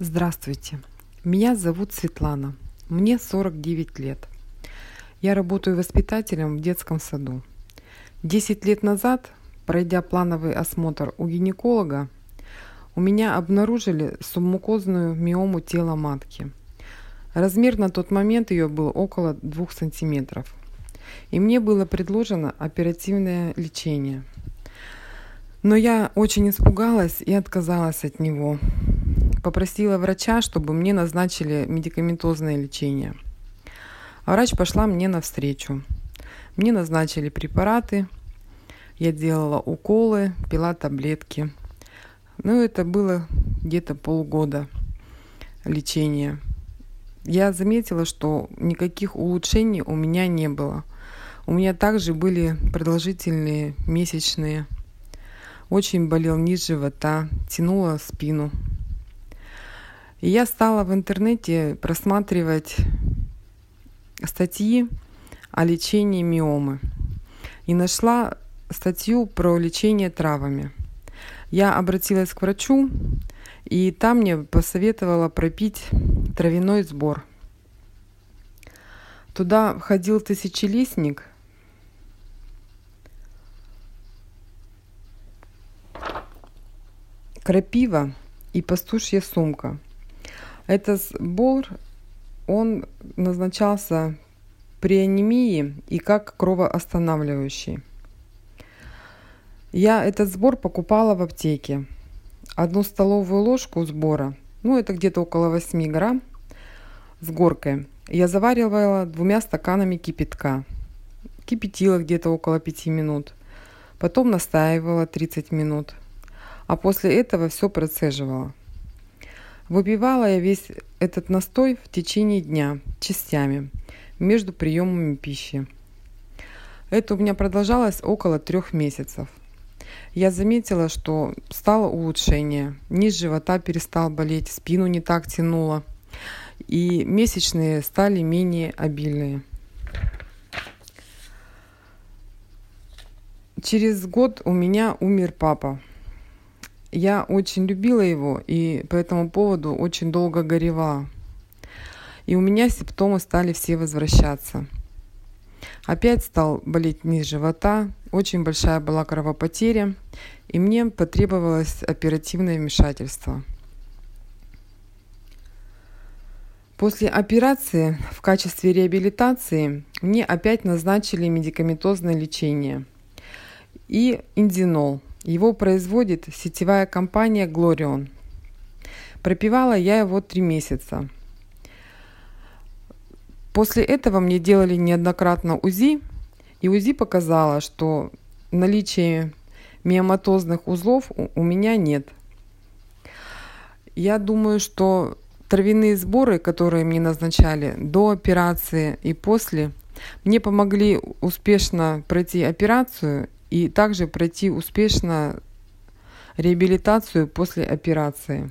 Здравствуйте, меня зовут Светлана, мне 49 лет. Я работаю воспитателем в детском саду. 10 лет назад, пройдя плановый осмотр у гинеколога, у меня обнаружили субмукозную миому тела матки. Размер на тот момент ее был около 2 сантиметров. И мне было предложено оперативное лечение. Но я очень испугалась и отказалась от него, попросила врача, чтобы мне назначили медикаментозное лечение. Врач пошла мне навстречу. Мне назначили препараты, я делала уколы, пила таблетки. Ну, это было где-то полгода лечения. Я заметила, что никаких улучшений у меня не было. У меня также были продолжительные месячные. Очень болел низ живота, тянула спину. И я стала в интернете просматривать статьи о лечении миомы. И нашла статью про лечение травами. Я обратилась к врачу, и там мне посоветовала пропить травяной сбор. Туда входил тысячелистник, крапива и пастушья сумка – этот сбор, он назначался при анемии и как кровоостанавливающий. Я этот сбор покупала в аптеке. Одну столовую ложку сбора, ну это где-то около 8 грамм с горкой, я заваривала двумя стаканами кипятка. Кипятила где-то около 5 минут. Потом настаивала 30 минут. А после этого все процеживала. Выпивала я весь этот настой в течение дня, частями, между приемами пищи. Это у меня продолжалось около трех месяцев. Я заметила, что стало улучшение. Низ живота перестал болеть, спину не так тянуло. И месячные стали менее обильные. Через год у меня умер папа. Я очень любила его и по этому поводу очень долго горевала. И у меня симптомы стали все возвращаться. Опять стал болеть низ живота, очень большая была кровопотеря, и мне потребовалось оперативное вмешательство. После операции в качестве реабилитации мне опять назначили медикаментозное лечение и индинол – его производит сетевая компания Glorion. Пропивала я его три месяца. После этого мне делали неоднократно УЗИ, и УЗИ показало, что наличие миоматозных узлов у меня нет. Я думаю, что травяные сборы, которые мне назначали до операции и после, мне помогли успешно пройти операцию и также пройти успешно реабилитацию после операции.